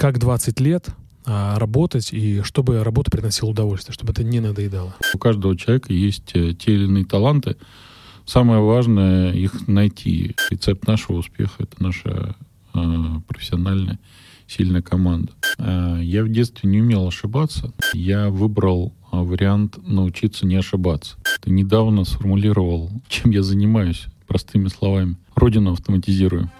как 20 лет а, работать и чтобы работа приносила удовольствие, чтобы это не надоедало? У каждого человека есть э, те или иные таланты. Самое важное их найти. Рецепт нашего успеха — это наша э, профессиональная сильная команда. Э, я в детстве не умел ошибаться. Я выбрал э, вариант научиться не ошибаться. Ты недавно сформулировал, чем я занимаюсь, простыми словами. Родину автоматизирую.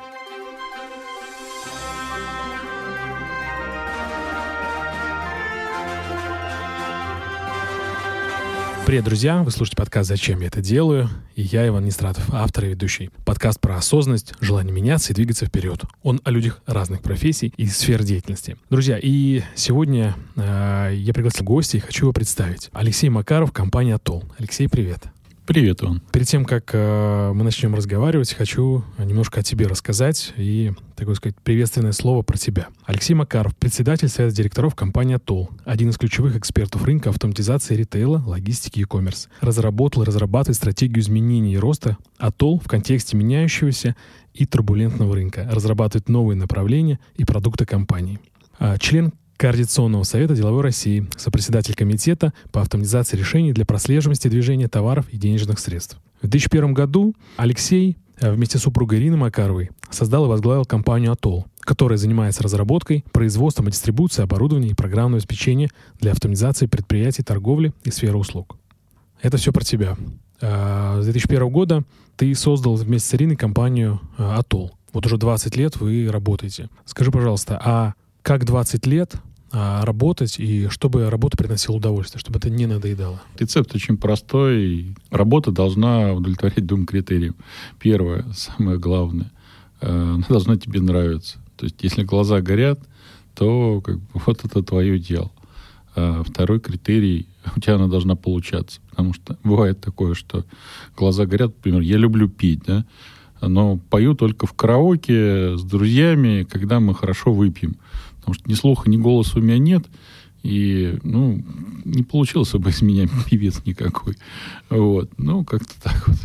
Привет, друзья! Вы слушаете подкаст «Зачем я это делаю?» И я, Иван Нестратов, автор и ведущий. Подкаст про осознанность, желание меняться и двигаться вперед. Он о людях разных профессий и сфер деятельности. Друзья, и сегодня э, я пригласил гостя и хочу его представить. Алексей Макаров, компания «Атолл». Алексей, привет! Привет, Иван. Перед тем, как э, мы начнем разговаривать, хочу немножко о тебе рассказать и, так сказать, приветственное слово про тебя. Алексей Макаров, председатель Совета директоров компании «Атолл», один из ключевых экспертов рынка автоматизации ритейла, логистики и коммерс. Разработал и разрабатывает стратегию изменений и роста «Атолл» в контексте меняющегося и турбулентного рынка, разрабатывает новые направления и продукты компании. А, член Координационного совета деловой России, сопредседатель комитета по автоматизации решений для прослеживания движения товаров и денежных средств. В 2001 году Алексей э, вместе с супругой Ириной Макаровой создал и возглавил компанию «Атолл», которая занимается разработкой, производством и дистрибуцией оборудования и программного обеспечения для автоматизации предприятий торговли и сферы услуг. Это все про тебя. Э, с 2001 года ты создал вместе с Ириной компанию э, «Атолл». Вот уже 20 лет вы работаете. Скажи, пожалуйста, а как 20 лет а, работать, и чтобы работа приносила удовольствие, чтобы это не надоедало? Рецепт очень простой. Работа должна удовлетворять двум критериям. Первое, самое главное, э, она должна тебе нравиться. То есть, если глаза горят, то как бы, вот это твое дело. А второй критерий, у тебя она должна получаться. Потому что бывает такое, что глаза горят, например, я люблю пить, да, но пою только в караоке с друзьями, когда мы хорошо выпьем. Потому что ни слуха, ни голоса у меня нет. И, ну, не получился бы из меня певец никакой. Вот. Ну, как-то так вот.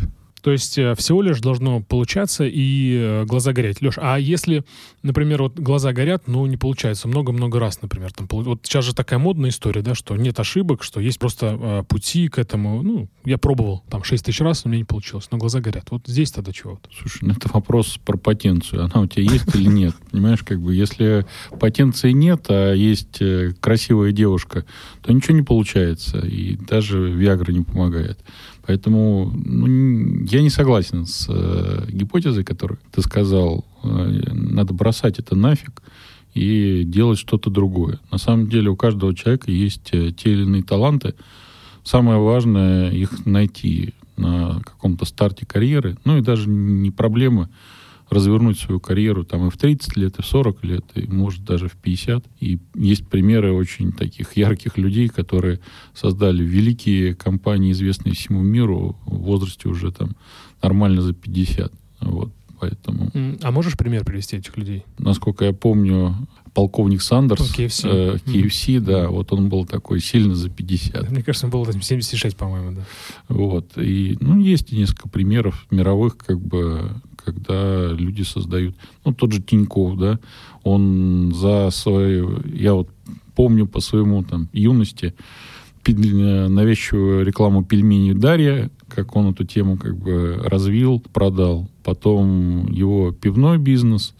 То есть э, всего лишь должно получаться и э, глаза гореть. Леш, а если, например, вот глаза горят, но не получается много-много раз, например, там, вот сейчас же такая модная история, да, что нет ошибок, что есть просто э, пути к этому. Ну, я пробовал там 6 тысяч раз, но мне не получилось, но глаза горят. Вот здесь тогда чего? -то? Слушай, ну это вопрос про потенцию. Она у тебя есть или нет? Понимаешь, как бы, если потенции нет, а есть э, красивая девушка, то ничего не получается, и даже Виагра не помогает. Поэтому ну, я не согласен с э, гипотезой, которую ты сказал. Э, надо бросать это нафиг и делать что-то другое. На самом деле у каждого человека есть э, те или иные таланты. Самое важное их найти на каком-то старте карьеры. Ну и даже не проблемы развернуть свою карьеру там и в 30 лет, и в 40 лет, и может даже в 50. И есть примеры очень таких ярких людей, которые создали великие компании, известные всему миру, в возрасте уже там нормально за 50. Вот, поэтому... А можешь пример привести этих людей? Насколько я помню, полковник Сандерс, KFC, э, KFC mm-hmm. да, вот он был такой сильно за 50. Мне кажется, он был 76, по-моему, да. Вот, и, ну, есть несколько примеров мировых, как бы, когда люди создают, ну, тот же Тиньков, да, он за свою, я вот помню по своему там юности, навязчивую рекламу пельменей Дарья, как он эту тему как бы развил, продал. Потом его пивной бизнес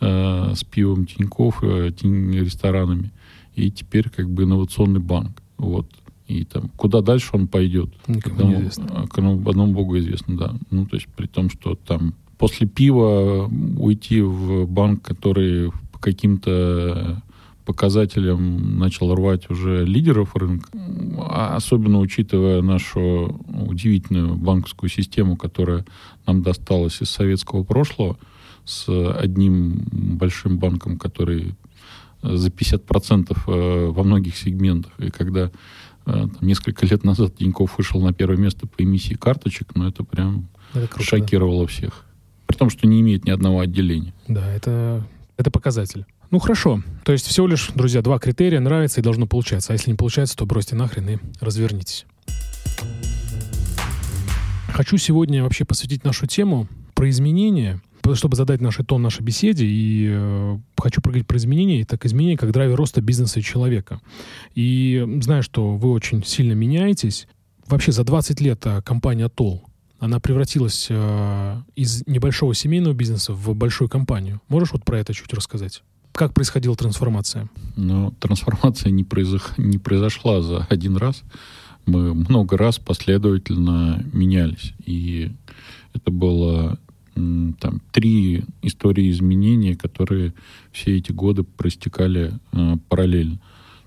э, с пивом Тиньков, э, ресторанами. И теперь как бы инновационный банк. Вот. И там, куда дальше он пойдет? Никому одному, неизвестно. Одному Богу известно, да. Ну, то есть при том, что там после пива уйти в банк, который по каким-то показателям начал рвать уже лидеров рынка, а особенно учитывая нашу удивительную банковскую систему, которая нам досталась из советского прошлого, с одним большим банком, который за 50% э, во многих сегментах. И когда э, там, несколько лет назад Тиньков вышел на первое место по эмиссии карточек, ну это прям это круто, шокировало да. всех. При том, что не имеет ни одного отделения. Да, это, это показатель. Ну хорошо. То есть всего лишь, друзья, два критерия. Нравится и должно получаться. А если не получается, то бросьте нахрен и развернитесь. Хочу сегодня вообще посвятить нашу тему про изменения чтобы задать наш тон нашей беседе, и э, хочу проговорить про изменения, так изменения как драйвер роста бизнеса и человека. И знаю, что вы очень сильно меняетесь. Вообще за 20 лет э, компания Тол, она превратилась э, из небольшого семейного бизнеса в большую компанию. Можешь вот про это чуть рассказать? Как происходила трансформация? Ну, трансформация не, произох... не произошла за один раз. Мы много раз последовательно менялись. И это было там, три истории изменений, которые все эти годы проистекали э, параллельно.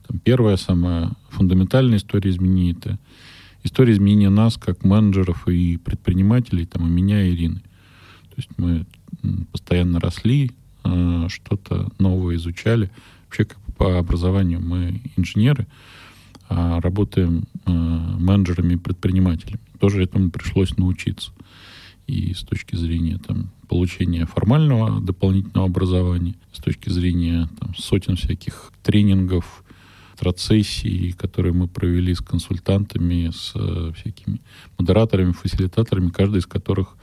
Там, первая, самая фундаментальная история изменений — это история изменения нас как менеджеров и предпринимателей, там, и меня, и Ирины. То есть мы постоянно росли, э, что-то новое изучали. Вообще, как по образованию мы инженеры, а работаем э, менеджерами и предпринимателями. Тоже этому пришлось научиться и с точки зрения там, получения формального дополнительного образования, с точки зрения там, сотен всяких тренингов, процессий, которые мы провели с консультантами, с э, всякими модераторами, фасилитаторами, каждый из которых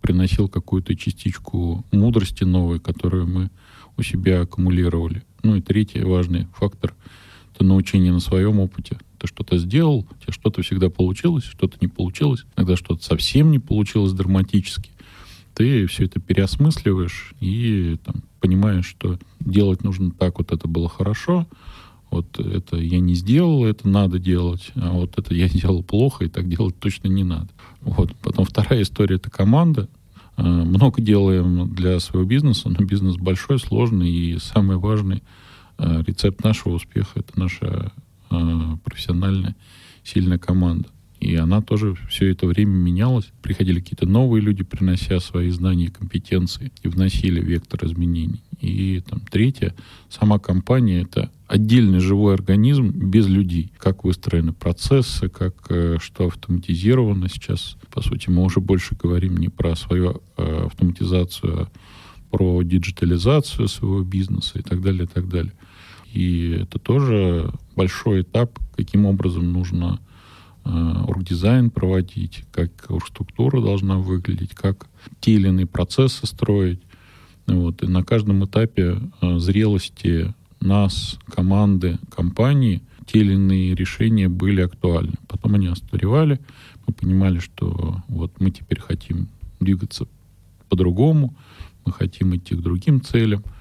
приносил какую-то частичку мудрости новой, которую мы у себя аккумулировали. Ну и третий важный фактор — это научение на своем опыте ты что-то сделал, у тебя что-то всегда получилось, что-то не получилось, иногда что-то совсем не получилось драматически. Ты все это переосмысливаешь и там, понимаешь, что делать нужно так, вот это было хорошо, вот это я не сделал, это надо делать, а вот это я сделал плохо, и так делать точно не надо. Вот. Потом вторая история — это команда. А, много делаем для своего бизнеса, но бизнес большой, сложный, и самый важный а, рецепт нашего успеха — это наша Э, профессиональная, сильная команда. И она тоже все это время менялась. Приходили какие-то новые люди, принося свои знания и компетенции, и вносили вектор изменений. И там третье, сама компания — это отдельный живой организм без людей. Как выстроены процессы, как э, что автоматизировано сейчас. По сути, мы уже больше говорим не про свою э, автоматизацию, а про диджитализацию своего бизнеса и так далее, и так далее. И это тоже большой этап, каким образом нужно э, оргдизайн проводить, как оргструктура должна выглядеть, как те или иные процессы строить. Вот. И на каждом этапе зрелости нас, команды, компании, те или иные решения были актуальны. Потом они остаревали, мы понимали, что вот мы теперь хотим двигаться по-другому, мы хотим идти к другим целям –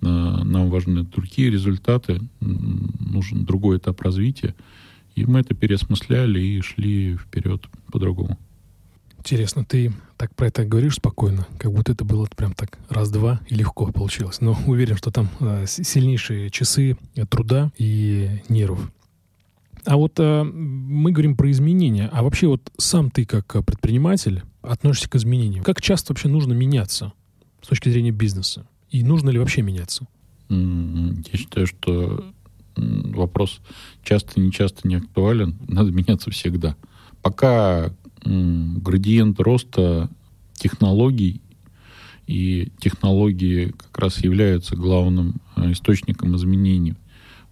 нам важны другие результаты, нужен другой этап развития. И мы это переосмысляли и шли вперед по-другому. Интересно, ты так про это говоришь спокойно, как будто это было прям так раз-два и легко получилось. Но уверен, что там э, сильнейшие часы труда и нервов. А вот э, мы говорим про изменения. А вообще вот сам ты как предприниматель относишься к изменениям. Как часто вообще нужно меняться с точки зрения бизнеса? И нужно ли вообще меняться? Я считаю, что вопрос часто не часто не актуален. Надо меняться всегда. Пока градиент роста технологий и технологии как раз являются главным э, источником изменений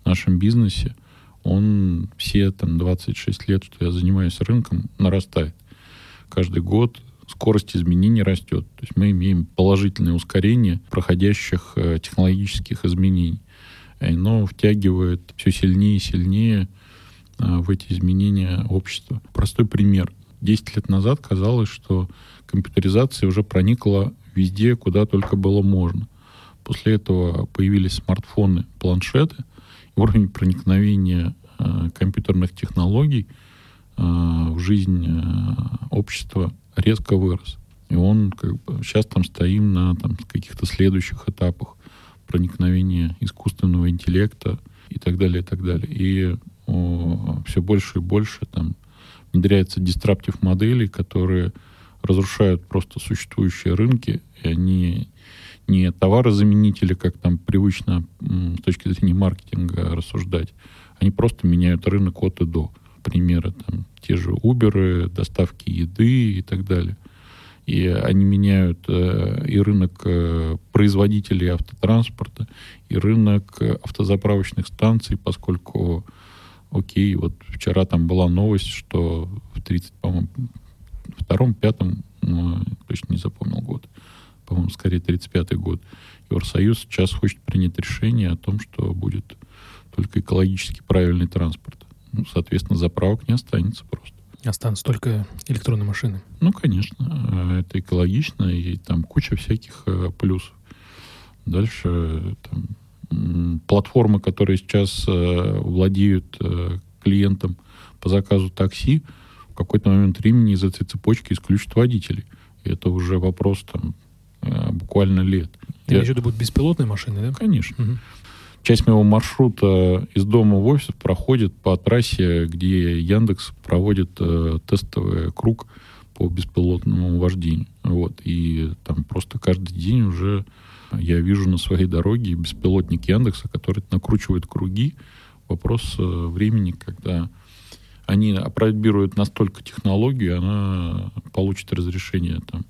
в нашем бизнесе, он все там 26 лет, что я занимаюсь рынком, нарастает. Каждый год скорость изменений растет. То есть мы имеем положительное ускорение проходящих э, технологических изменений. И оно втягивает все сильнее и сильнее э, в эти изменения общества. Простой пример. Десять лет назад казалось, что компьютеризация уже проникла везде, куда только было можно. После этого появились смартфоны, планшеты. Уровень проникновения э, компьютерных технологий э, в жизнь э, общества резко вырос. И он как бы, сейчас там стоим на там, каких-то следующих этапах проникновения искусственного интеллекта и так далее, и так далее. И о, все больше и больше там внедряется дистраптив моделей, которые разрушают просто существующие рынки, и они не товарозаменители, как там привычно с точки зрения маркетинга рассуждать, они просто меняют рынок от и до примеры, там, те же Uber, доставки еды и так далее. И они меняют э, и рынок э, производителей автотранспорта, и рынок автозаправочных станций, поскольку, окей, вот вчера там была новость, что в 30, по-моему, втором, пятом, ну, точно не запомнил год, по-моему, скорее 35 год. Евросоюз сейчас хочет принять решение о том, что будет только экологически правильный транспорт. Ну, соответственно, заправок не останется просто. Останутся только электронные машины. Ну, конечно, это экологично, и там куча всяких э, плюсов. Дальше там, платформы, которые сейчас э, владеют э, клиентом по заказу такси, в какой-то момент времени из этой цепочки исключат водителей. И это уже вопрос там э, буквально лет. Я... в виду будут беспилотные машины, да? Конечно. Угу. Часть моего маршрута из дома в офис проходит по трассе, где Яндекс проводит э, тестовый круг по беспилотному вождению. Вот. И там просто каждый день уже я вижу на своей дороге беспилотник Яндекса, который накручивает круги. Вопрос э, времени, когда они опробируют настолько технологию, она получит разрешение там,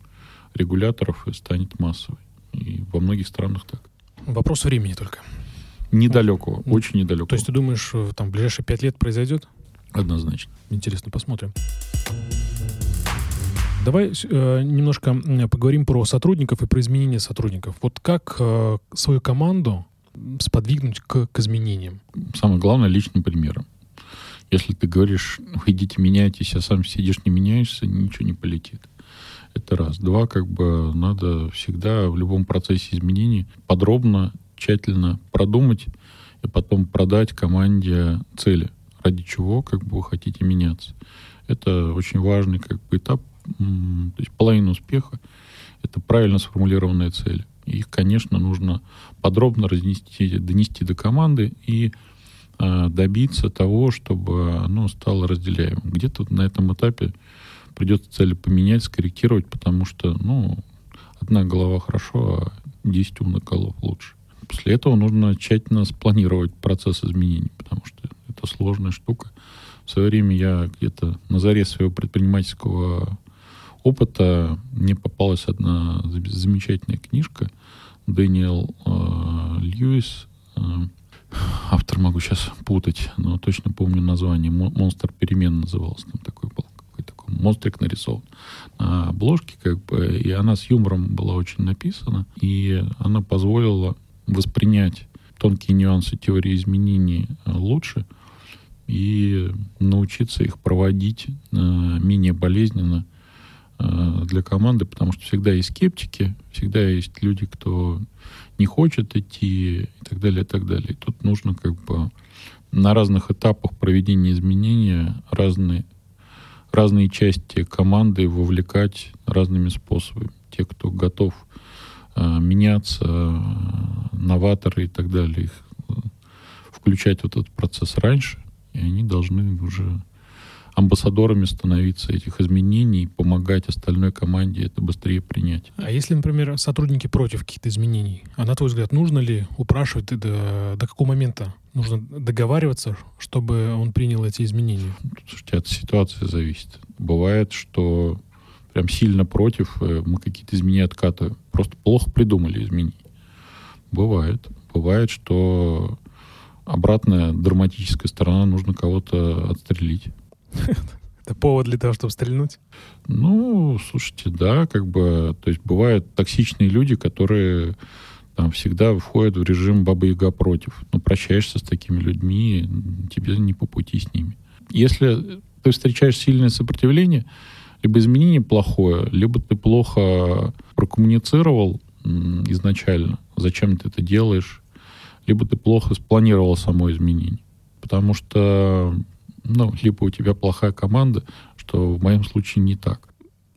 регуляторов и станет массовой. И во многих странах так. Вопрос времени только. Недалекого, ну, очень недалекого. То есть ты думаешь, э, там в ближайшие пять лет произойдет? Однозначно. Интересно, посмотрим. Давай э, немножко поговорим про сотрудников и про изменения сотрудников. Вот как э, свою команду сподвигнуть к, к изменениям? Самое главное личным примером. Если ты говоришь, идите меняйтесь, а сам сидишь не меняешься, ничего не полетит. Это раз. Два, как бы надо всегда в любом процессе изменений подробно, тщательно продумать и потом продать команде цели, ради чего как бы вы хотите меняться. Это очень важный как бы этап то есть половина успеха — это правильно сформулированные цели. Их, конечно, нужно подробно разнести, донести до команды и э, добиться того, чтобы оно стало разделяемым. Где-то на этом этапе придется цели поменять, скорректировать, потому что, ну, одна голова хорошо, а 10 умных голов лучше. После этого нужно тщательно спланировать процесс изменений, потому что это сложная штука. В свое время я где-то на заре своего предпринимательского опыта мне попалась одна замечательная книжка Дэниел э, Льюис. Э, автор могу сейчас путать, но точно помню название. «Монстр перемен» назывался. Там такой был такой монстрик нарисован на обложке, как бы, и она с юмором была очень написана, и она позволила воспринять тонкие нюансы теории изменений э, лучше и научиться их проводить э, менее болезненно, для команды, потому что всегда есть скептики, всегда есть люди, кто не хочет идти и так далее, и так далее. И тут нужно как бы на разных этапах проведения изменения разные, разные части команды вовлекать разными способами. Те, кто готов э, меняться, э, новаторы и так далее, их э, включать в этот процесс раньше, и они должны уже амбассадорами становиться этих изменений, помогать остальной команде это быстрее принять. А если, например, сотрудники против каких-то изменений, а на твой взгляд, нужно ли упрашивать до, до какого момента нужно договариваться, чтобы он принял эти изменения? Слушайте, от ситуации зависит. Бывает, что прям сильно против, э, мы какие-то изменения откатываем. Просто плохо придумали изменения. Бывает. Бывает, что обратная драматическая сторона нужно кого-то отстрелить. Это повод для того, чтобы стрельнуть? Ну, слушайте, да, как бы, то есть бывают токсичные люди, которые там всегда входят в режим бабы-яга против. Ну, прощаешься с такими людьми, тебе не по пути с ними. Если ты встречаешь сильное сопротивление, либо изменение плохое, либо ты плохо прокоммуницировал изначально, зачем ты это делаешь, либо ты плохо спланировал само изменение. Потому что ну, либо у тебя плохая команда, что в моем случае не так.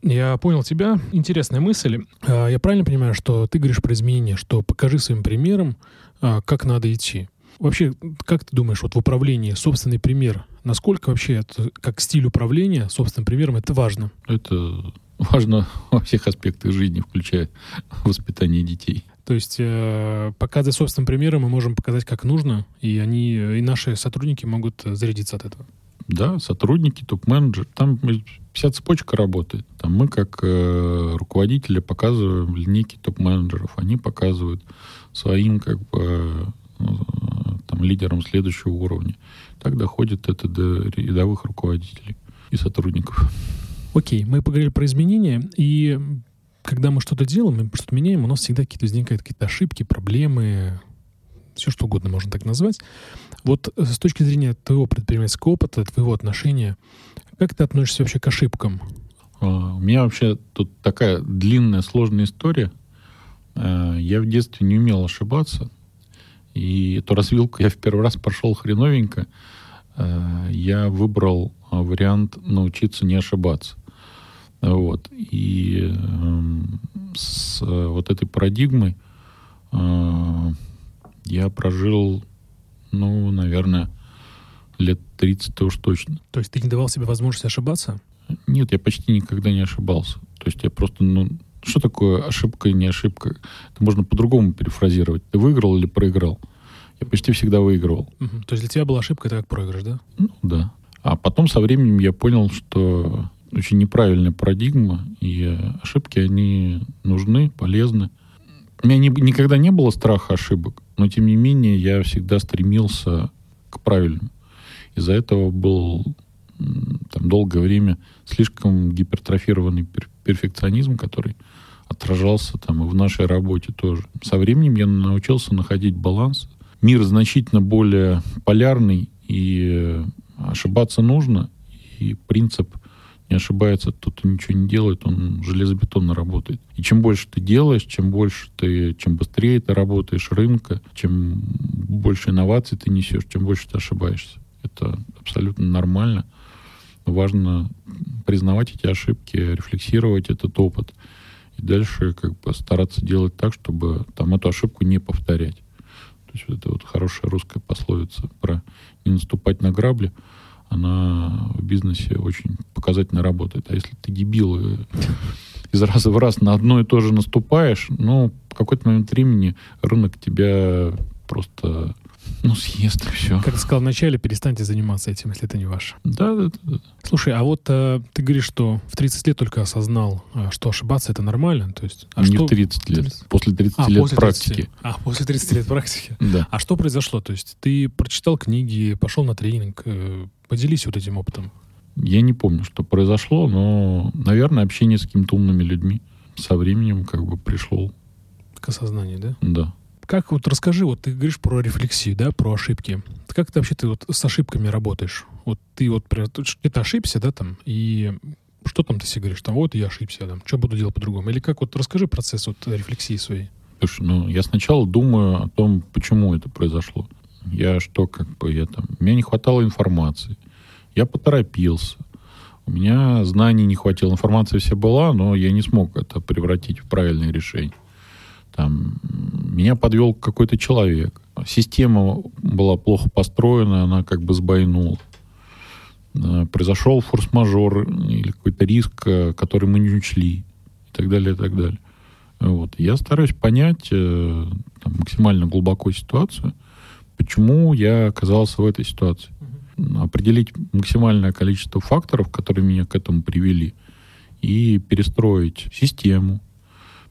Я понял тебя. Интересная мысль. А, я правильно понимаю, что ты говоришь про изменения, что покажи своим примером, а, как надо идти. Вообще, как ты думаешь, вот в управлении собственный пример, насколько вообще это, как стиль управления собственным примером, это важно? Это важно во всех аспектах жизни, включая воспитание детей. То есть, э, показывая собственным примером, мы можем показать, как нужно, и они, и наши сотрудники могут зарядиться от этого. Да, сотрудники, топ-менеджер. Там вся цепочка работает. Там мы, как э, руководители, показываем линейки топ-менеджеров. Они показывают своим как бы э, там, лидерам следующего уровня. Так доходит это до рядовых руководителей и сотрудников. Окей, мы поговорили про изменения, и когда мы что-то делаем, мы что-то меняем, у нас всегда какие-то возникают какие-то ошибки, проблемы, все что угодно можно так назвать. Вот с точки зрения твоего предпринимательского опыта, твоего отношения, как ты относишься вообще к ошибкам? А, у меня вообще тут такая длинная, сложная история. А, я в детстве не умел ошибаться. И эту развилку я в первый раз прошел хреновенько. А, я выбрал вариант научиться не ошибаться. Вот. И эм, с вот этой парадигмой я прожил, ну, наверное, лет 30 уж точно. То есть ты не давал себе возможности ошибаться? Нет, я почти никогда не ошибался. То есть я просто, ну, что такое ошибка и не ошибка? Это можно по-другому перефразировать. Ты выиграл или проиграл? Я почти всегда выигрывал. Угу. То есть для тебя была ошибка, это как проигрыш, да? Ну, да. А потом со временем я понял, что очень неправильная парадигма, и ошибки, они нужны, полезны. У меня не, никогда не было страха ошибок, но тем не менее я всегда стремился к правильному. Из-за этого был там, долгое время слишком гипертрофированный пер перфекционизм, который отражался там и в нашей работе тоже. Со временем я научился находить баланс. Мир значительно более полярный, и ошибаться нужно. И принцип не ошибается тот, кто ничего не делает, он железобетонно работает. И чем больше ты делаешь, чем больше ты, чем быстрее ты работаешь рынка, чем больше инноваций ты несешь, чем больше ты ошибаешься. Это абсолютно нормально. Важно признавать эти ошибки, рефлексировать этот опыт и дальше как бы стараться делать так, чтобы там эту ошибку не повторять. То есть вот это вот хорошая русская пословица про не наступать на грабли, она в бизнесе очень показательно работает. А если ты дебил из раза в раз на одно и то же наступаешь, ну, в какой-то момент времени рынок тебя просто ну, съест и все. Как ты сказал вначале, перестаньте заниматься этим, если это не ваше. Да, да, да. Слушай, а вот э, ты говоришь, что в 30 лет только осознал, э, что ошибаться это нормально. То есть, а не что... в 30 лет. 30... После 30 а, лет после 30... практики. А, после 30 лет практики. Да. А что произошло? То есть ты прочитал книги, пошел на тренинг, э, поделись вот этим опытом. Я не помню, что произошло, но, наверное, общение с какими-то умными людьми со временем как бы пришло. К осознанию, да? Да. Как вот расскажи, вот ты говоришь про рефлексию, да, про ошибки. Как ты вообще ты вот с ошибками работаешь? Вот ты вот где-то ошибся, да, там, и что там ты себе говоришь? Там, вот я ошибся, там, что буду делать по-другому? Или как вот расскажи процесс вот рефлексии своей? Слушай, ну, я сначала думаю о том, почему это произошло. Я что, как бы, я там, мне не хватало информации. Я поторопился. У меня знаний не хватило. Информация вся была, но я не смог это превратить в правильное решение. Там, меня подвел какой-то человек. Система была плохо построена, она как бы сбойнула. Э, произошел форс-мажор или какой-то риск, э, который мы не учли. И так далее, и так далее. Вот. Я стараюсь понять э, там, максимально глубоко ситуацию, почему я оказался в этой ситуации. Определить максимальное количество факторов, которые меня к этому привели, и перестроить систему,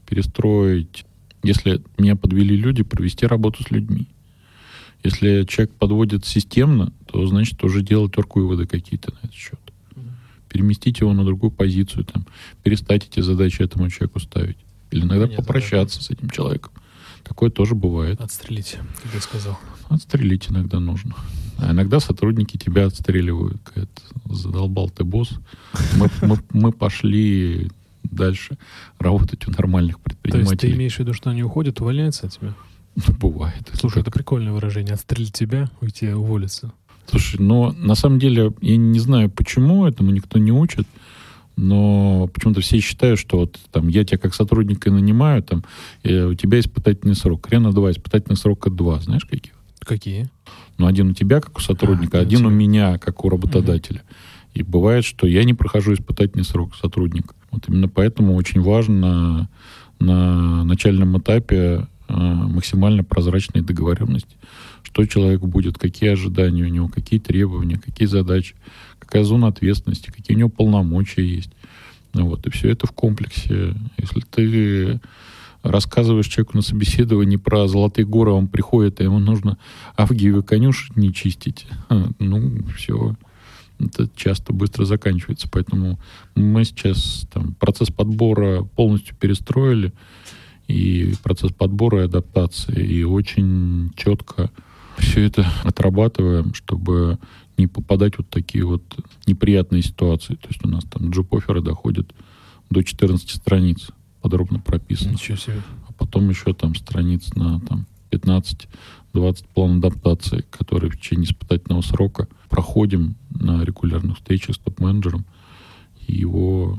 перестроить если меня подвели люди, провести работу с людьми. Если человек подводит системно, то значит уже делать выводы какие-то на этот счет. Переместить его на другую позицию, там, перестать эти задачи этому человеку ставить. Или иногда Понятно, попрощаться да. с этим человеком. Такое тоже бывает. Отстрелить, как я сказал. Отстрелить иногда нужно. А иногда сотрудники тебя отстреливают. Говорят, задолбал ты босс. Мы, мы, мы пошли дальше работать у нормальных предпринимателей. То есть ты имеешь в виду, что они уходят, увольняются от тебя? Ну, бывает. Слушай, это, это прикольное выражение. Отстрелить тебя, уйти, уволиться. Слушай, но на самом деле я не знаю, почему этому никто не учит, но почему-то все считают, что вот там я тебя как сотрудника нанимаю, там у тебя испытательный срок. Хрена два, испытательный срок от два. Знаешь, какие? Какие? Ну, один у тебя, как у сотрудника, а, один у меня, как у работодателя. Угу. И бывает, что я не прохожу испытательный срок сотрудника. Вот именно поэтому очень важно на начальном этапе э, максимально прозрачной договоренности. Что человек будет, какие ожидания у него, какие требования, какие задачи, какая зона ответственности, какие у него полномочия есть. Вот, и все это в комплексе. Если ты рассказываешь человеку на собеседовании про золотые горы, он приходит, а ему нужно авгиевы конюшни чистить, ну, все, это часто быстро заканчивается. Поэтому мы сейчас там, процесс подбора полностью перестроили, и процесс подбора и адаптации, и очень четко все это отрабатываем, чтобы не попадать вот такие вот неприятные ситуации. То есть у нас там джоп-оферы доходят до 14 страниц, подробно прописано. Ничего себе. А потом еще там страниц на там, 15-20 план адаптации, которые в течение испытательного срока проходим на регулярных встречах с топ-менеджером и его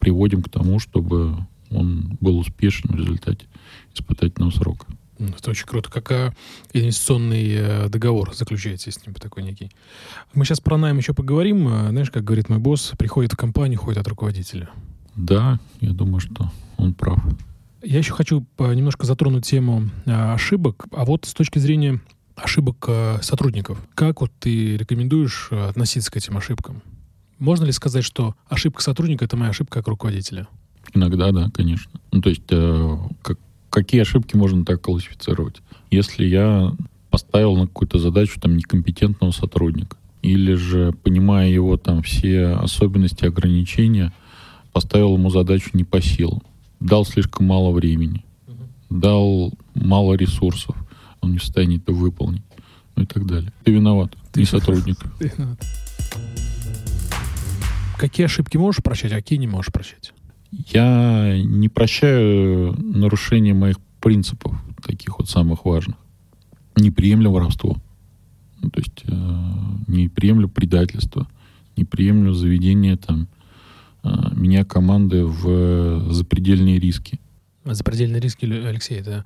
приводим к тому, чтобы он был успешен в результате испытательного срока. Это очень круто. Как а, инвестиционный э, договор заключаете с ним такой некий. Мы сейчас про найм еще поговорим. Э, знаешь, как говорит мой босс, приходит в компанию, ходит от руководителя. Да, я думаю, что он прав. Я еще хочу э, немножко затронуть тему ошибок. А вот с точки зрения ошибок сотрудников, как вот ты рекомендуешь относиться к этим ошибкам? Можно ли сказать, что ошибка сотрудника — это моя ошибка как руководителя? Иногда, да, конечно. Ну, то есть, э, как, какие ошибки можно так классифицировать? Если я поставил на какую-то задачу там некомпетентного сотрудника, или же, понимая его там все особенности, ограничения, поставил ему задачу не по силам, дал слишком мало времени, дал мало ресурсов, он не в состоянии это выполнить, ну и так далее. Ты виноват, ты не сотрудник. Ты виноват. Какие ошибки можешь прощать, а какие не можешь прощать? Я не прощаю нарушения моих принципов, таких вот самых важных. Не приемлю воровство. Ну, то есть э, не приемлю предательство, не приемлю заведение там э, меня команды в запредельные риски. А запредельные риски, Алексей, это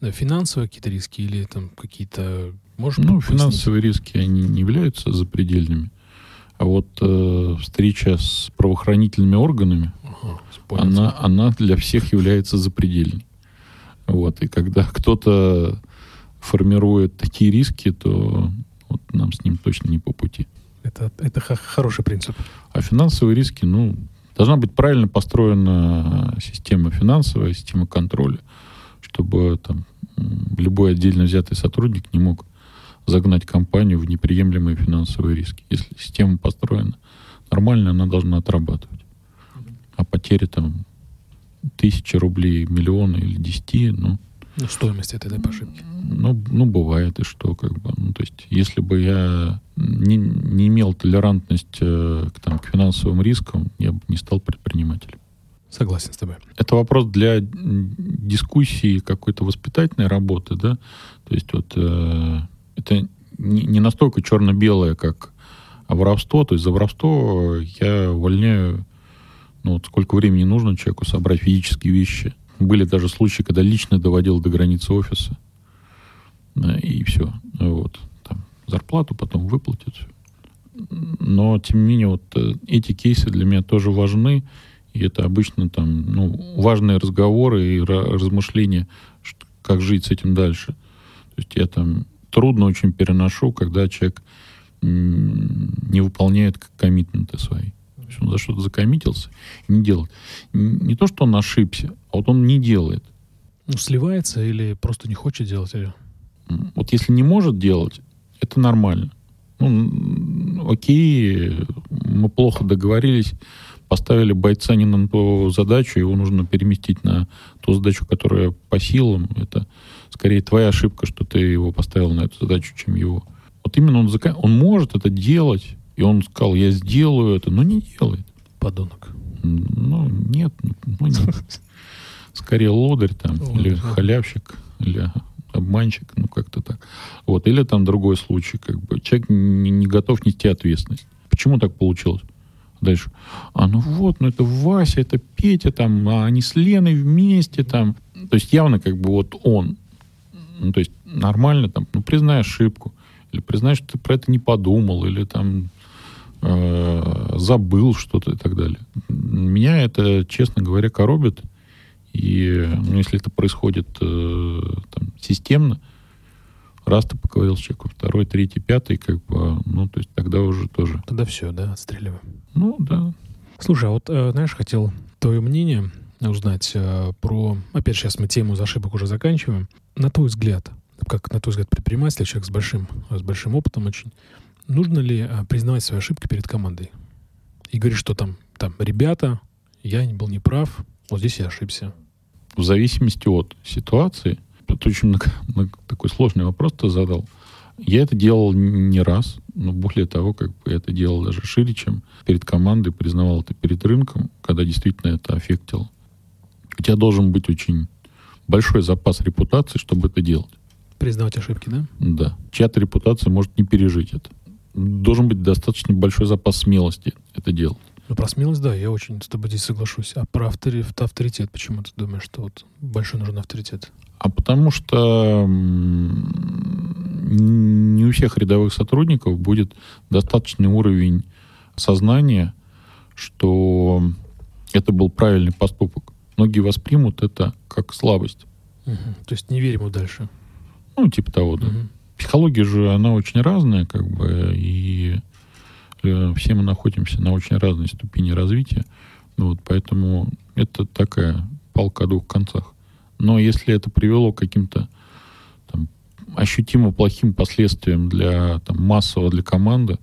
финансовые какие-то риски или там какие-то... Можешь ну, финансовые риски, они не являются запредельными. А вот э, встреча с правоохранительными органами, ага, она, она для всех является запредельной. Вот. И когда кто-то формирует такие риски, то вот нам с ним точно не по пути. Это, это хороший принцип. А финансовые риски, ну, должна быть правильно построена система финансовая, система контроля, чтобы там любой отдельно взятый сотрудник не мог загнать компанию в неприемлемые финансовые риски. Если система построена нормально, она должна отрабатывать. А потери там тысячи рублей, миллионы или десяти, ну... Ну, стоимость этой да, ошибки. Ну, ну, бывает, и что, как бы. Ну, то есть, если бы я не, не имел толерантность э, к, там, к финансовым рискам, я бы не стал предпринимателем. Согласен с тобой. Это вопрос для дискуссии какой-то воспитательной работы, да. То есть вот э, это не, не настолько черно-белое, как воровство. То есть за воровство я увольняю, ну, вот сколько времени нужно человеку собрать физические вещи. Были даже случаи, когда лично доводил до границы офиса. И все. Вот. Там, зарплату потом выплатят. Но, тем не менее, вот э, эти кейсы для меня тоже важны. И это обычно там, ну, важные разговоры и размышления, как жить с этим дальше. То есть я там трудно очень переношу, когда человек не выполняет коммитменты свои. То есть он за что-то закоммитился и не делает. Не то, что он ошибся, а вот он не делает. Ну, сливается или просто не хочет делать? Или... Вот если не может делать, это нормально. Ну, окей, мы плохо договорились, поставили бойца не на ту задачу, его нужно переместить на ту задачу, которая по силам. Это скорее твоя ошибка, что ты его поставил на эту задачу, чем его. Вот именно он, он может это делать, и он сказал, я сделаю это, но не делает. Подонок. Ну, нет, ну, нет. Скорее лодырь там, или халявщик, или обманщик, ну, как-то так. Вот, или там другой случай, как бы, человек не, не готов нести ответственность. Почему так получилось? Дальше. А ну вот, ну это Вася, это Петя, там, а они с Леной вместе, там. То есть явно как бы вот он ну, то есть нормально там, ну, признай ошибку, или признай, что ты про это не подумал, или там э, забыл что-то и так далее. Меня это, честно говоря, коробит. И ну, если это происходит э, там, системно, раз ты поговорил с человеком, второй, третий, пятый, как бы, ну, то есть тогда уже тоже. Тогда все, да, отстреливаем. Ну, да. Слушай, а вот, э, знаешь, хотел твое мнение узнать э, про... Опять сейчас мы тему за ошибок уже заканчиваем. На твой взгляд, как на твой взгляд предприниматель, человек с большим, с большим опытом очень, нужно ли а, признавать свои ошибки перед командой? И говорить, что там, там, ребята, я не был неправ, вот здесь я ошибся. В зависимости от ситуации, это очень много, много, такой сложный вопрос ты задал. Я это делал не раз, но более того, как бы я это делал даже шире, чем перед командой, признавал это перед рынком, когда действительно это аффектило. У тебя должен быть очень большой запас репутации, чтобы это делать. Признавать ошибки, да? Да. Чья-то репутация может не пережить это. Должен быть достаточно большой запас смелости это делать. Ну, про смелость, да, я очень с тобой здесь соглашусь. А про авторитет, почему ты думаешь, что вот большой нужен авторитет? А потому что не у всех рядовых сотрудников будет достаточный уровень сознания, что это был правильный поступок. Многие воспримут это как слабость. Угу. То есть не верим ему дальше. Ну, типа того, да. Угу. Психология же, она очень разная, как бы, и все мы находимся на очень разной ступени развития. Вот, поэтому это такая палка о двух концах. Но если это привело к каким-то там, ощутимо плохим последствиям для там, массово для команды,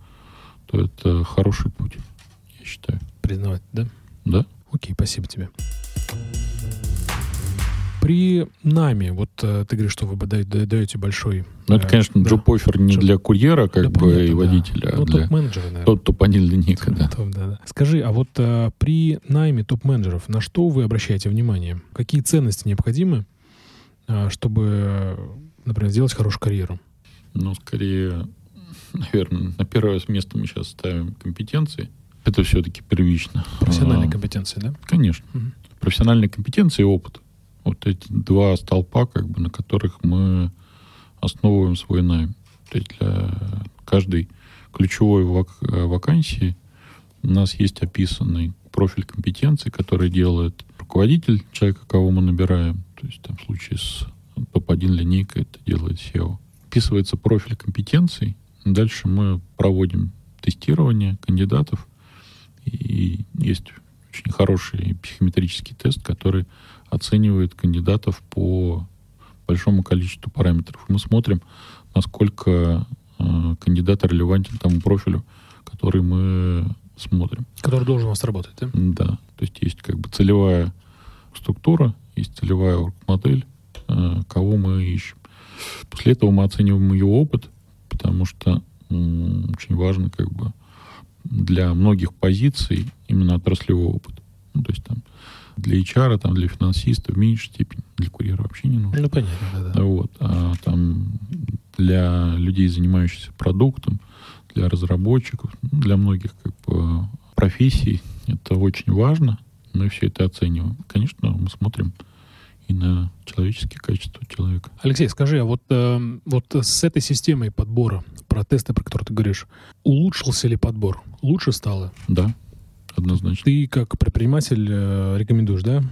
то это хороший путь, я считаю. Признавать, да? Да. Окей, спасибо тебе. При нами, вот э, ты говоришь, что вы даете, большой... Ну, это, э, конечно, да, джоп-офер не джоп... для курьера, как да, бы, понятно, и водителя, да. а ну, для... топ-менеджера, наверное. Тот, топ-1 линейка, да. Топ, да, да. Скажи, а вот а, при найме топ-менеджеров на что вы обращаете внимание? Какие ценности необходимы, а, чтобы, например, сделать хорошую карьеру? Ну, скорее, наверное, на первое место мы сейчас ставим компетенции. Это все-таки первично. Профессиональные а, компетенции, да? Конечно. Угу. Профессиональные компетенции и опыт вот эти два столпа, как бы, на которых мы основываем свой найм. То есть для каждой ключевой вак- э, вакансии у нас есть описанный профиль компетенций, который делает руководитель человека, кого мы набираем. То есть там в случае с топ-1 линейкой это делает SEO. Описывается профиль компетенций. Дальше мы проводим тестирование кандидатов. И есть очень хороший психометрический тест, который оценивает кандидатов по большому количеству параметров. Мы смотрим, насколько э, кандидат релевантен тому профилю, который мы смотрим. Который должен у вас работать, да? Да. То есть есть как бы целевая структура, есть целевая модель, э, кого мы ищем. После этого мы оцениваем ее опыт, потому что э, очень важно как бы для многих позиций именно отраслевой опыт. Ну, то есть там для HR, там, для финансиста в меньшей степени, для курьера вообще не нужно. Ну, понятно, да, да. Вот. А там для людей, занимающихся продуктом, для разработчиков, ну, для многих как бы, профессий это очень важно. Мы все это оцениваем. Конечно, мы смотрим и на человеческие качества человека. Алексей, скажи, а вот, э, вот с этой системой подбора, про тесты, про которые ты говоришь, улучшился ли подбор? Лучше стало? Да однозначно. Ты как предприниматель э, рекомендуешь, да,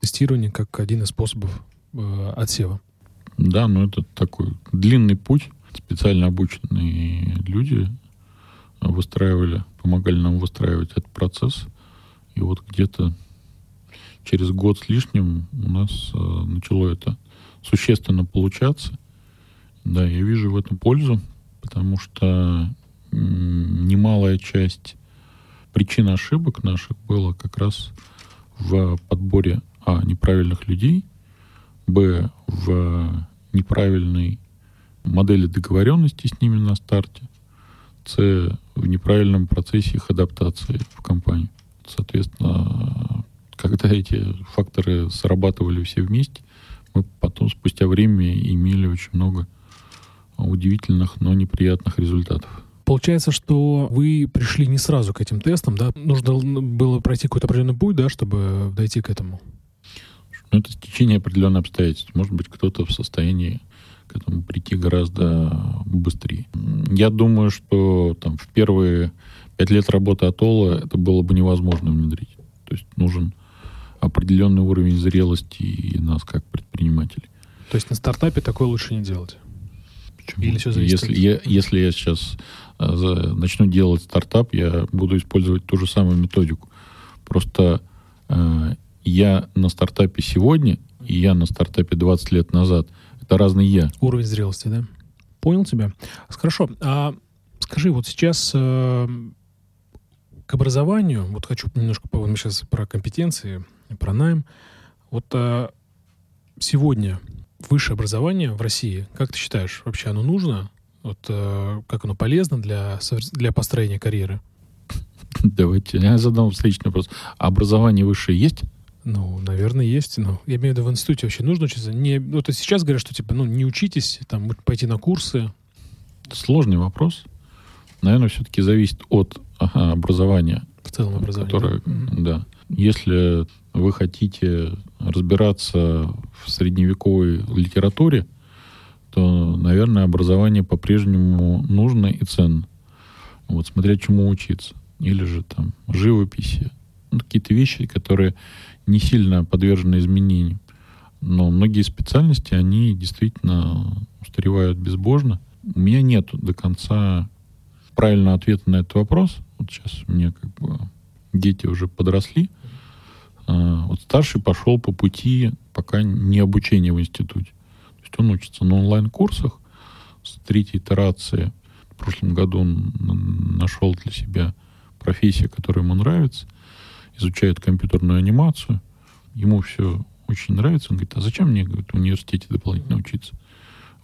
тестирование как один из способов э, отсева? Да, но это такой длинный путь. Специально обученные люди выстраивали, помогали нам выстраивать этот процесс. И вот где-то через год с лишним у нас э, начало это существенно получаться. Да, я вижу в этом пользу, потому что немалая часть причина ошибок наших была как раз в подборе а. неправильных людей, б. в неправильной модели договоренности с ними на старте, с. в неправильном процессе их адаптации в компанию. Соответственно, когда эти факторы срабатывали все вместе, мы потом спустя время имели очень много удивительных, но неприятных результатов. Получается, что вы пришли не сразу к этим тестам, да? Нужно было пройти какой-то определенный путь, да, чтобы дойти к этому? Ну, это течение определенных обстоятельств. Может быть, кто-то в состоянии к этому прийти гораздо быстрее. Я думаю, что там в первые пять лет работы Атолла это было бы невозможно внедрить. То есть нужен определенный уровень зрелости и нас как предпринимателей. То есть на стартапе такое лучше не делать? Почему? Или все зависит если, от... я, если я сейчас Э, начну делать стартап, я буду использовать ту же самую методику. Просто э, я на стартапе сегодня и я на стартапе 20 лет назад. Это разный я. Уровень зрелости, да? Понял тебя. Хорошо. А Скажи, вот сейчас э, к образованию, вот хочу немножко, мы сейчас про компетенции, про найм. Вот э, сегодня высшее образование в России, как ты считаешь, вообще оно нужно? Вот э, как оно полезно для, для построения карьеры? Давайте, я задам встречный вопрос. А образование высшее есть? Ну, наверное, есть. Но я имею в виду, в институте вообще нужно учиться. Не, вот сейчас говорят, что типа, ну, не учитесь, там, пойти на курсы. Сложный вопрос. Наверное, все-таки зависит от ага, образования. В целом образование. Которое, да? да. Если вы хотите разбираться в средневековой литературе, то, наверное, образование по-прежнему нужно и ценно. Вот, смотря чему учиться. Или же там живописи. Ну, какие-то вещи, которые не сильно подвержены изменениям. Но многие специальности, они действительно устаревают безбожно. У меня нет до конца правильного ответа на этот вопрос. Вот сейчас мне как бы дети уже подросли. А, вот старший пошел по пути пока не обучения в институте. То есть он учится на онлайн-курсах с третьей итерации. В прошлом году он нашел для себя профессию, которая ему нравится, изучает компьютерную анимацию. Ему все очень нравится. Он говорит, а зачем мне говорит, в университете дополнительно учиться?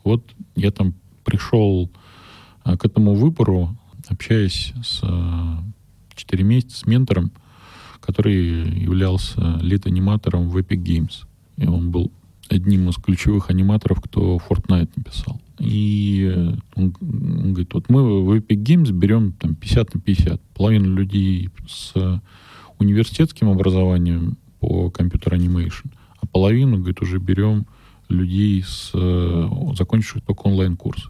Вот я там пришел а, к этому выбору, общаясь с 4 а, месяца с ментором, который являлся лид-аниматором в Epic Games. И он был одним из ключевых аниматоров, кто Fortnite написал. И он, он говорит, вот мы в Epic Games берем там 50 на 50. Половина людей с университетским образованием по компьютер анимейшн, а половину, говорит, уже берем людей, с, закончивших только онлайн-курсы.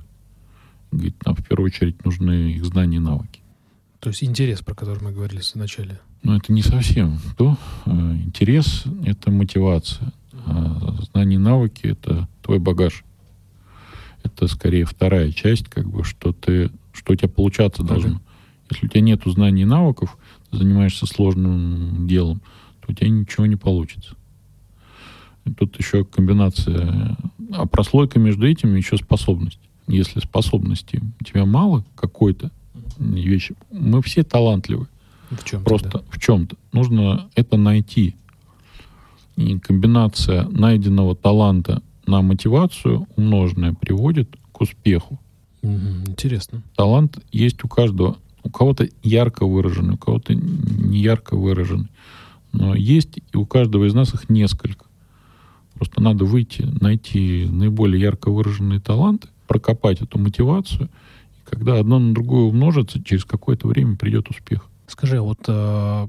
Говорит, нам в первую очередь нужны их знания и навыки. То есть интерес, про который мы говорили в начале. Ну, это не совсем то. Э, интерес — это мотивация. А знания и навыки — это твой багаж. Это скорее вторая часть, как бы, что ты, что у тебя получаться ага. должно. Если у тебя нет знаний и навыков, ты занимаешься сложным делом, то у тебя ничего не получится. И тут еще комбинация, а прослойка между этим еще способность. Если способности у тебя мало какой-то вещи, мы все талантливы. В чем Просто да. в чем-то. Нужно это найти. И комбинация найденного таланта на мотивацию умноженная приводит к успеху. Угу, интересно. Талант есть у каждого. У кого-то ярко выраженный, у кого-то не ярко выраженный. Но есть и у каждого из нас их несколько. Просто надо выйти, найти наиболее ярко выраженные таланты, прокопать эту мотивацию. Когда одно на другое умножится, через какое-то время придет успех. Скажи, а вот э,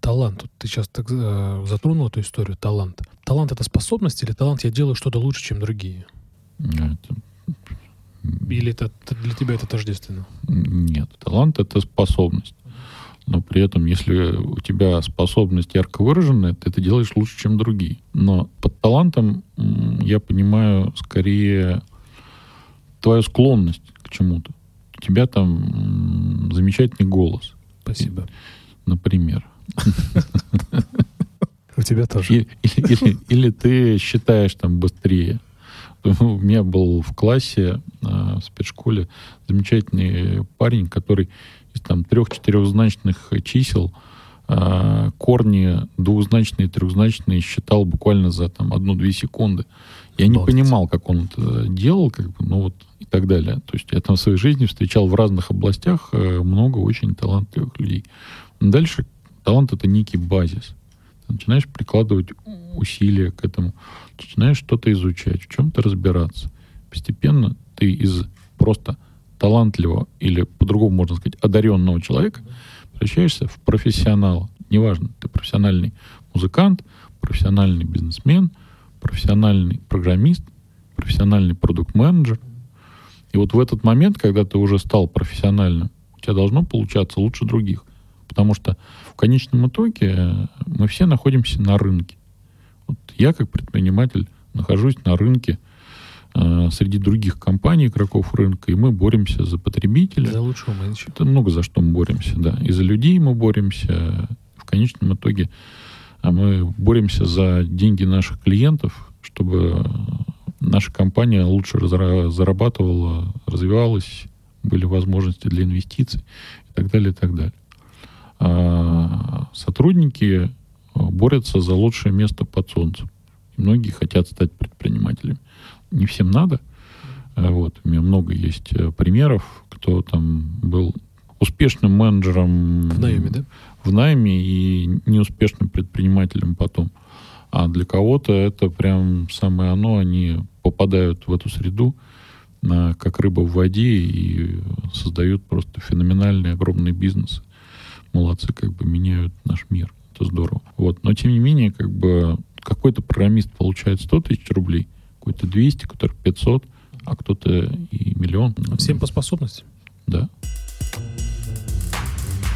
талант, вот ты сейчас так э, затронул эту историю, талант. Талант это способность или талант я делаю что-то лучше, чем другие? Это... Или это, для тебя это тождественно? Нет, талант это способность. Но при этом, если у тебя способность ярко выраженная, ты это делаешь лучше, чем другие. Но под талантом я понимаю скорее твою склонность к чему-то. У тебя там замечательный голос. Спасибо. Например. У тебя тоже. Или ты считаешь там быстрее. У меня был в классе, а, в спецшколе, замечательный парень, который из там трех-четырехзначных чисел корни двухзначные, трехзначные считал буквально за там одну-две секунды. Я не понимал, как он это делал, как бы, ну вот и так далее. То есть я там в своей жизни встречал в разных областях э, много очень талантливых людей. Дальше талант это некий базис. Ты начинаешь прикладывать усилия к этому, начинаешь что-то изучать, в чем-то разбираться. Постепенно ты из просто талантливого или по-другому можно сказать одаренного человека превращаешься в профессионала. Неважно, ты профессиональный музыкант, профессиональный бизнесмен – профессиональный программист, профессиональный продукт-менеджер. И вот в этот момент, когда ты уже стал профессиональным, у тебя должно получаться лучше других. Потому что в конечном итоге э, мы все находимся на рынке. Вот я как предприниматель нахожусь на рынке среди других компаний, игроков рынка, и мы боремся за потребителя. За лучшего менеджера. Это много за что мы боремся, да. И за людей мы боремся. В конечном итоге а мы боремся за деньги наших клиентов, чтобы наша компания лучше зарабатывала, развивалась, были возможности для инвестиций и так далее, и так далее. А сотрудники борются за лучшее место под солнцем. Многие хотят стать предпринимателями. Не всем надо. Вот. У меня много есть э, примеров, кто там был успешным менеджером в найме, да? В найме и неуспешным предпринимателем потом. А для кого-то это прям самое оно, они попадают в эту среду на, как рыба в воде и создают просто феноменальные огромные бизнесы. Молодцы, как бы меняют наш мир. Это здорово. Вот. Но тем не менее, как бы какой-то программист получает 100 тысяч рублей, какой-то 200, который 500, а кто-то и миллион. Всем по способности. Да.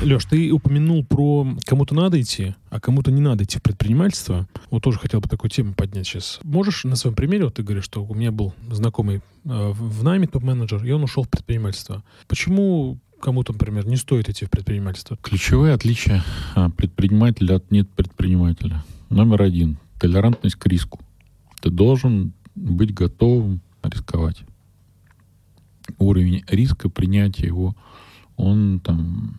Леш, ты упомянул про кому-то надо идти, а кому-то не надо идти в предпринимательство. Вот тоже хотел бы такую тему поднять сейчас. Можешь на своем примере, вот ты говоришь, что у меня был знакомый э, в найме топ-менеджер, и он ушел в предпринимательство. Почему кому-то, например, не стоит идти в предпринимательство? Ключевые отличия а, предпринимателя от нет предпринимателя. Номер один. Толерантность к риску. Ты должен быть готовым рисковать. Уровень риска, принятия его, он там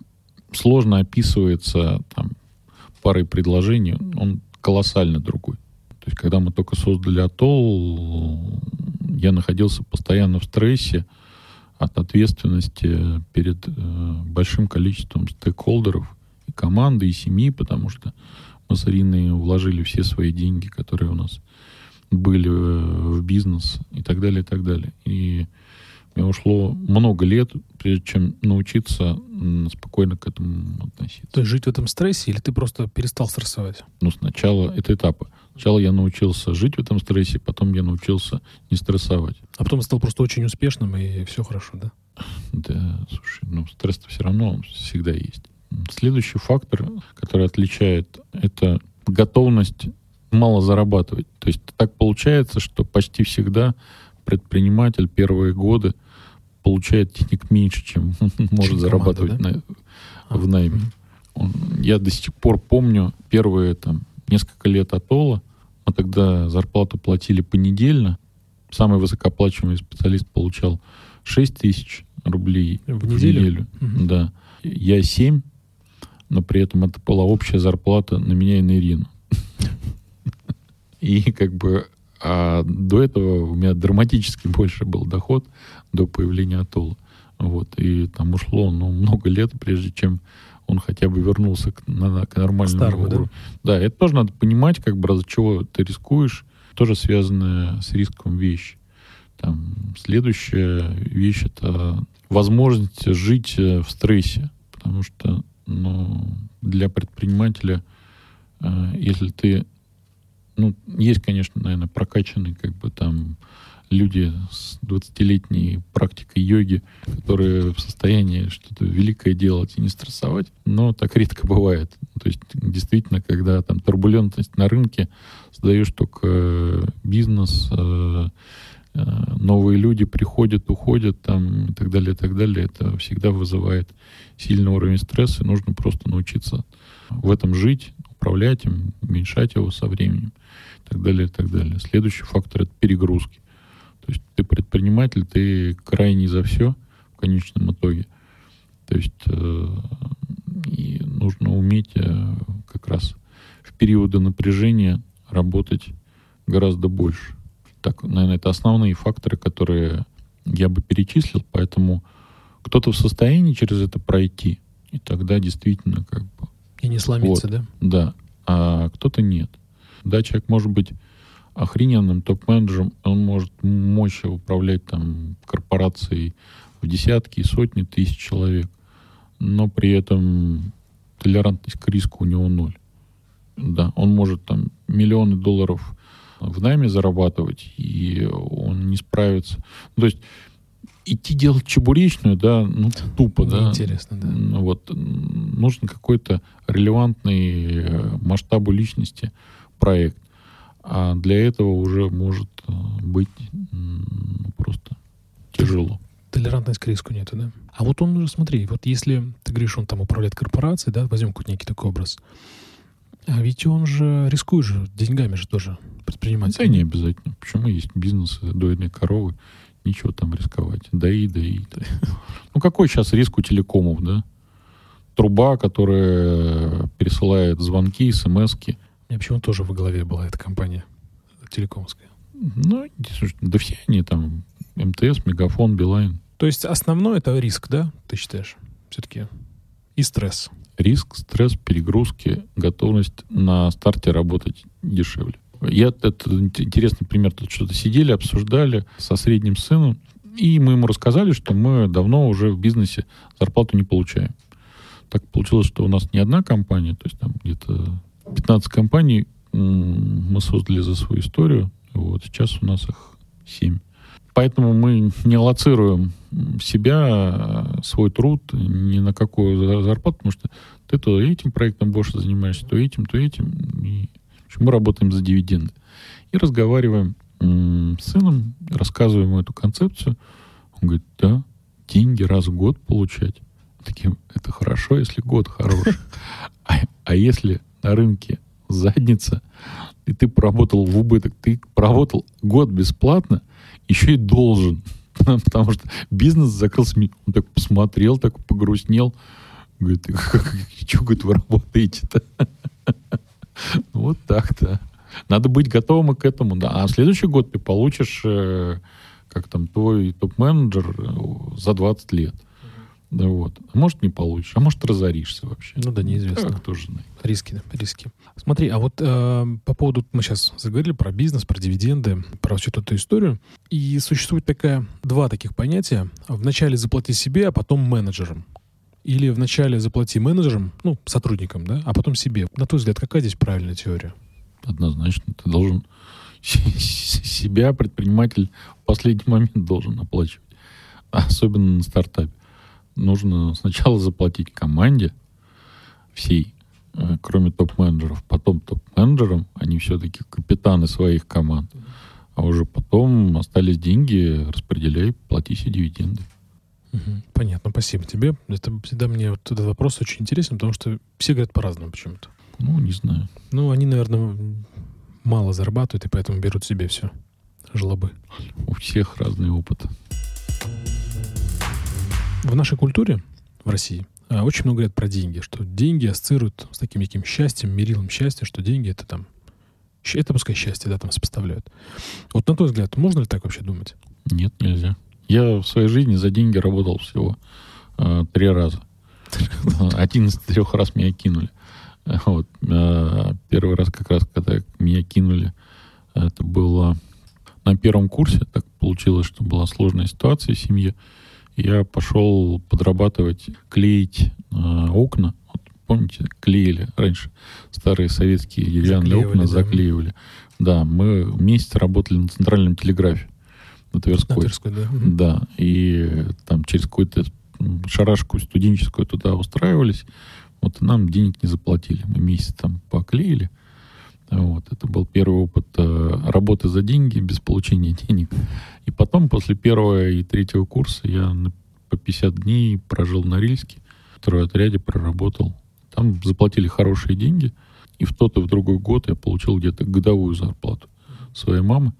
сложно описывается там, парой предложений, он колоссально другой. То есть, когда мы только создали Атолл, я находился постоянно в стрессе от ответственности перед э, большим количеством стейкхолдеров и команды, и семьи, потому что мы с Ириной вложили все свои деньги, которые у нас были э, в бизнес и так далее, и так далее. И мне ушло много лет, прежде чем научиться спокойно к этому относиться. То есть жить в этом стрессе или ты просто перестал стрессовать? Ну, сначала это этапы. Сначала я научился жить в этом стрессе, потом я научился не стрессовать. А потом стал просто очень успешным, и все хорошо, да? Да, слушай, ну стресс все равно всегда есть. Следующий фактор, который отличает, это готовность мало зарабатывать. То есть так получается, что почти всегда предприниматель первые годы получает денег меньше, чем может зарабатывать да? на, а, в найме. Он, я до сих пор помню первые там несколько лет атолла. Мы тогда зарплату платили понедельно. Самый высокооплачиваемый специалист получал 6 тысяч рублей в, в неделю. неделю. Угу. Да. Я 7, но при этом это была общая зарплата на меня и на Ирину. И как бы а до этого у меня драматически больше был доход до появления Атолла. Вот. И там ушло ну, много лет, прежде чем он хотя бы вернулся к, на, к нормальному Старому, уровню. Да? да, это тоже надо понимать, как бы ради чего ты рискуешь. Тоже связанная с риском вещь. Там, следующая вещь — это возможность жить э, в стрессе. Потому что ну, для предпринимателя, э, если ты ну, есть, конечно, наверное, прокачанные как бы там люди с 20-летней практикой йоги, которые в состоянии что-то великое делать и не стрессовать, но так редко бывает. То есть действительно, когда там турбулентность на рынке, создаешь только э, бизнес, э, э, новые люди приходят, уходят там и так далее, и так далее, это всегда вызывает сильный уровень стресса, и нужно просто научиться в этом жить, управлять им, уменьшать его со временем и так далее, и так далее. Следующий фактор — это перегрузки. То есть ты предприниматель, ты крайний за все в конечном итоге. То есть э, и нужно уметь э, как раз в периоды напряжения работать гораздо больше. Так, наверное, это основные факторы, которые я бы перечислил, поэтому кто-то в состоянии через это пройти, и тогда действительно как бы... И не сломиться, вот, да? Да, а кто-то нет. Да, человек может быть охрененным топ-менеджером, он может мощь управлять там корпорацией в десятки и сотни тысяч человек, но при этом толерантность к риску у него ноль. Да, он может там миллионы долларов в найме зарабатывать, и он не справится. Ну, то есть идти делать чебуречную, да, ну, тупо, да. Интересно, да. Вот, нужен какой-то релевантный э, масштабу личности проект. А для этого уже может э, быть просто тяжело. Толерантность к риску нету, да? А вот он уже, смотри, вот если ты говоришь, он там управляет корпорацией, да, возьмем какой-то некий такой образ, а ведь он же рискует же деньгами же тоже предприниматель. Да не обязательно. Почему есть бизнес дойные коровы? Ничего там рисковать. Да и, да и. Ну, какой сейчас риск у телекомов, да? Труба, которая пересылает звонки, смс-ки. Мне почему тоже в голове была эта компания телекомская. Ну, да все они там, МТС, Мегафон, Билайн. То есть основной это риск, да, ты считаешь? Все-таки и стресс. Риск, стресс, перегрузки, готовность на старте работать дешевле. Я, это интересный пример, тут что-то сидели, обсуждали со средним сыном, и мы ему рассказали, что мы давно уже в бизнесе зарплату не получаем. Так получилось, что у нас не одна компания, то есть там где-то 15 компаний мы создали за свою историю. Вот сейчас у нас их 7. Поэтому мы не лоцируем себя, свой труд ни на какую зарплату, потому что ты то этим проектом больше занимаешься, то этим, то этим. И мы работаем за дивиденды. И разговариваем с сыном, рассказываем ему эту концепцию. Он говорит, да, деньги раз в год получать. Таким, это хорошо, если год хороший. А, а если на рынке задница, и ты поработал в убыток, ты поработал год бесплатно, еще и должен. Потому что бизнес закрылся. Он так посмотрел, так погрустнел. Говорит, что, говорит, вы работаете-то? Вот так-то. Надо быть готовым к этому, да. А в следующий год ты получишь, э, как там, твой топ-менеджер э, за 20 лет. Да вот. А может, не получишь, а может, разоришься вообще. Ну да, неизвестно. Как тоже знает. Риски, риски. Смотри, а вот э, по поводу, мы сейчас заговорили про бизнес, про дивиденды, про всю эту историю. И существует такая, два таких понятия. Вначале заплати себе, а потом менеджерам. Или вначале заплати менеджерам, ну, сотрудникам, да, а потом себе. На твой взгляд, какая здесь правильная теория? Однозначно. Ты должен себя, предприниматель, в последний момент должен оплачивать. Особенно на стартапе нужно сначала заплатить команде всей, э, кроме топ-менеджеров, потом топ-менеджерам, они все-таки капитаны своих команд, а уже потом остались деньги, распределяй, плати себе дивиденды. Понятно, спасибо тебе. Это всегда мне вот этот вопрос очень интересен, потому что все говорят по-разному почему-то. Ну, не знаю. Ну, они, наверное, мало зарабатывают, и поэтому берут себе все жлобы. У всех разный опыт. В нашей культуре в России а, очень много говорят про деньги, что деньги ассоциируют с таким неким счастьем, мерилом счастья, что деньги это там это пускай счастье, да, там сопоставляют. Вот на твой взгляд, можно ли так вообще думать? Нет, нельзя. Я в своей жизни за деньги работал всего э, три раза. Один из трех раз меня кинули. Вот. Э, первый раз как раз, когда меня кинули, это было на первом курсе. Так получилось, что была сложная ситуация в семье я пошел подрабатывать, клеить э, окна. Вот, помните, клеили раньше старые советские деревянные заклеивали, окна, да. заклеивали. Да, мы месяц работали на центральном телеграфе на Тверской. На Тверской, да. Да, и там через какую-то шарашку студенческую туда устраивались. Вот и нам денег не заплатили. Мы месяц там поклеили. Вот. Это был первый опыт э, работы за деньги без получения денег. И потом, после первого и третьего курса, я по 50 дней прожил на Рильске. Второй отряде проработал. Там заплатили хорошие деньги. И в тот и в другой год я получил где-то годовую зарплату своей мамы.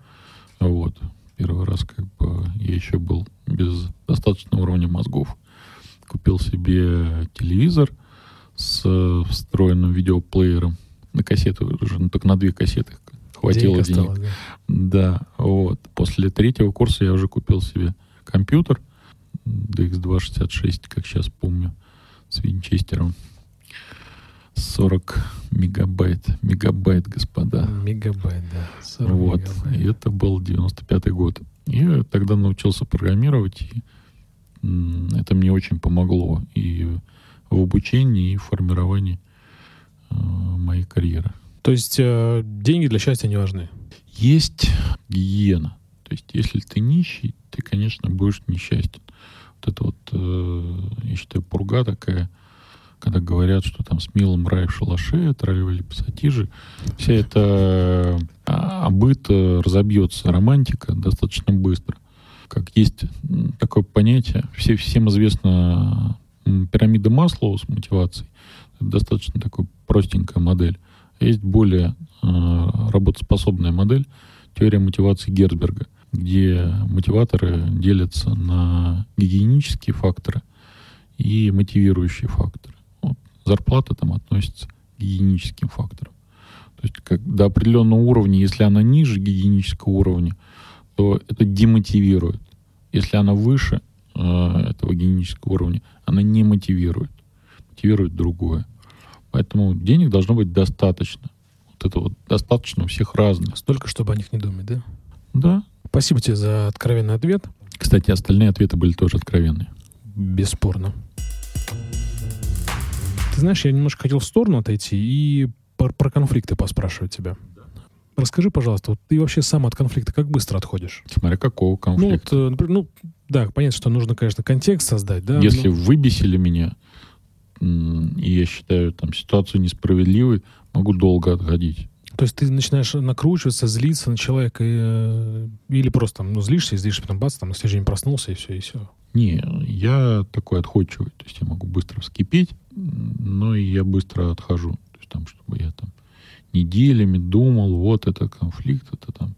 Вот. Первый раз как бы я еще был без достаточного уровня мозгов. Купил себе телевизор с встроенным видеоплеером на кассету уже, ну, только на две кассеты хватило денег. денег. Осталось, да. да, вот. После третьего курса я уже купил себе компьютер DX266, как сейчас помню, с винчестером. 40 мегабайт. Мегабайт, господа. Мегабайт, да. Вот. Мегабайт. И это был 95-й год. Я тогда научился программировать, и это мне очень помогло и в обучении, и в формировании Э, моей карьеры. То есть э, деньги для счастья не важны? Есть гиена. То есть если ты нищий, ты, конечно, будешь несчастен. Вот это вот, э, я считаю, пурга такая, когда говорят, что там с милым рай в шалаше, тролливали пассатижи, вся эта а, быт разобьется, романтика достаточно быстро. Как есть такое понятие, все, всем известна пирамида Маслоу с мотивацией. Достаточно такой простенькая модель. Есть более э, работоспособная модель, теория мотивации Герцберга. где мотиваторы делятся на гигиенические факторы и мотивирующие факторы. Зарплата там относится к гигиеническим факторам. То есть как до определенного уровня, если она ниже гигиенического уровня, то это демотивирует. Если она выше э, этого гигиенического уровня, она не мотивирует. Мотивирует другое. Поэтому денег должно быть достаточно. Вот это вот достаточно у всех разных. Столько, чтобы о них не думать, да? Да. Спасибо тебе за откровенный ответ. Кстати, остальные ответы были тоже откровенные. Бесспорно. Ты знаешь, я немножко хотел в сторону отойти и про, про конфликты поспрашивать тебя. Расскажи, пожалуйста, вот ты вообще сам от конфликта как быстро отходишь? Смотря какого конфликта. Ну, вот, например, ну, да, понятно, что нужно, конечно, контекст создать, да. Если но... выбесили меня, и я считаю там ситуацию несправедливой, могу долго отходить. То есть ты начинаешь накручиваться, злиться на человека, и, э, или просто там, ну, злишься, и злишься, потом бац, там, на следующий день проснулся, и все, и все. Не, я такой отходчивый. То есть я могу быстро вскипеть, но и я быстро отхожу. То есть там, чтобы я там неделями думал, вот это конфликт, это там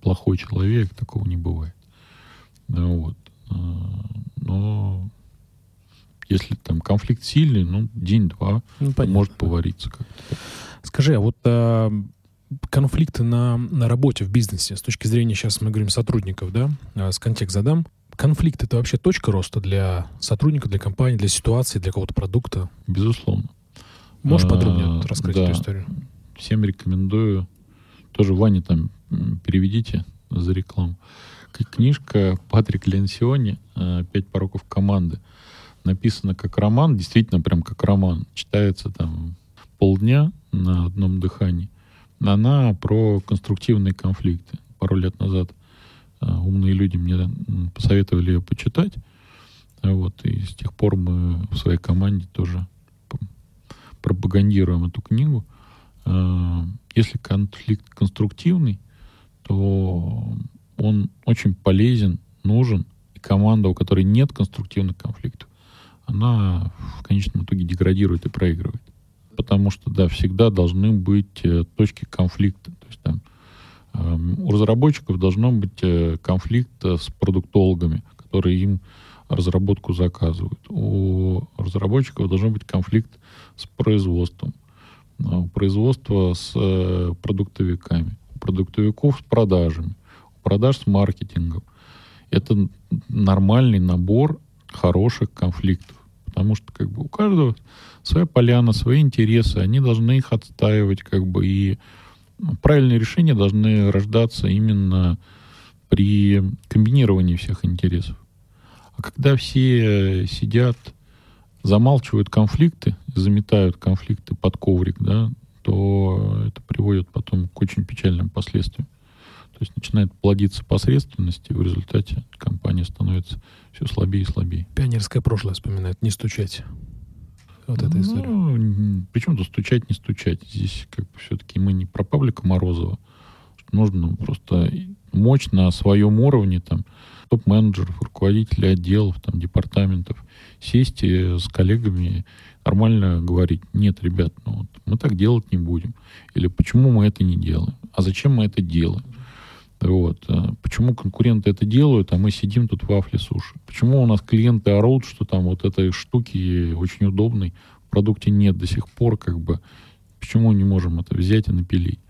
плохой человек, такого не бывает. Вот. А, но если там конфликт сильный, ну, день-два ну, может повариться как-то. Скажи, а вот а, конфликты на, на работе, в бизнесе, с точки зрения, сейчас мы говорим, сотрудников, да, а, с контекст задам, конфликт это вообще точка роста для сотрудника, для компании, для ситуации, для какого-то продукта? Безусловно. Можешь подробнее а, рассказать да. эту историю? Всем рекомендую. Тоже Ване там переведите за рекламу. Книжка Патрик Ленсиони «Пять пороков команды». Написана как роман, действительно прям как роман. Читается там полдня на одном дыхании. Она про конструктивные конфликты. Пару лет назад а, умные люди мне посоветовали ее почитать. Вот, и с тех пор мы в своей команде тоже пропагандируем эту книгу. А, если конфликт конструктивный, то он очень полезен, нужен. И команда, у которой нет конструктивных конфликтов, она в конечном итоге деградирует и проигрывает. Потому что, да, всегда должны быть э, точки конфликта. То есть там Эм, у разработчиков должно быть э, конфликт э, с продуктологами, которые им разработку заказывают. У разработчиков должен быть конфликт с производством. У производства с продуктовиками. У продуктовиков с продажами. У продаж с маркетингом. Это нормальный набор хороших конфликтов. Потому что как бы у каждого своя поляна, свои интересы. Они должны их отстаивать как бы и правильные решения должны рождаться именно при комбинировании всех интересов. А когда все сидят, замалчивают конфликты, заметают конфликты под коврик, да, то это приводит потом к очень печальным последствиям. То есть начинает плодиться посредственность, и в результате компания становится все слабее и слабее. Пионерское прошлое вспоминает, не стучать вот эта история? Ну, причем тут стучать, не стучать. Здесь как бы все-таки мы не про Павлика Морозова. Нужно просто мощь на своем уровне, там, топ-менеджеров, руководителей отделов, там, департаментов, сесть и с коллегами нормально говорить, нет, ребят, ну вот, мы так делать не будем. Или почему мы это не делаем? А зачем мы это делаем? Вот. А почему конкуренты это делают, а мы сидим тут в вафли суши? Почему у нас клиенты орут, что там вот этой штуки очень удобной в продукте нет до сих пор, как бы, почему не можем это взять и напилить?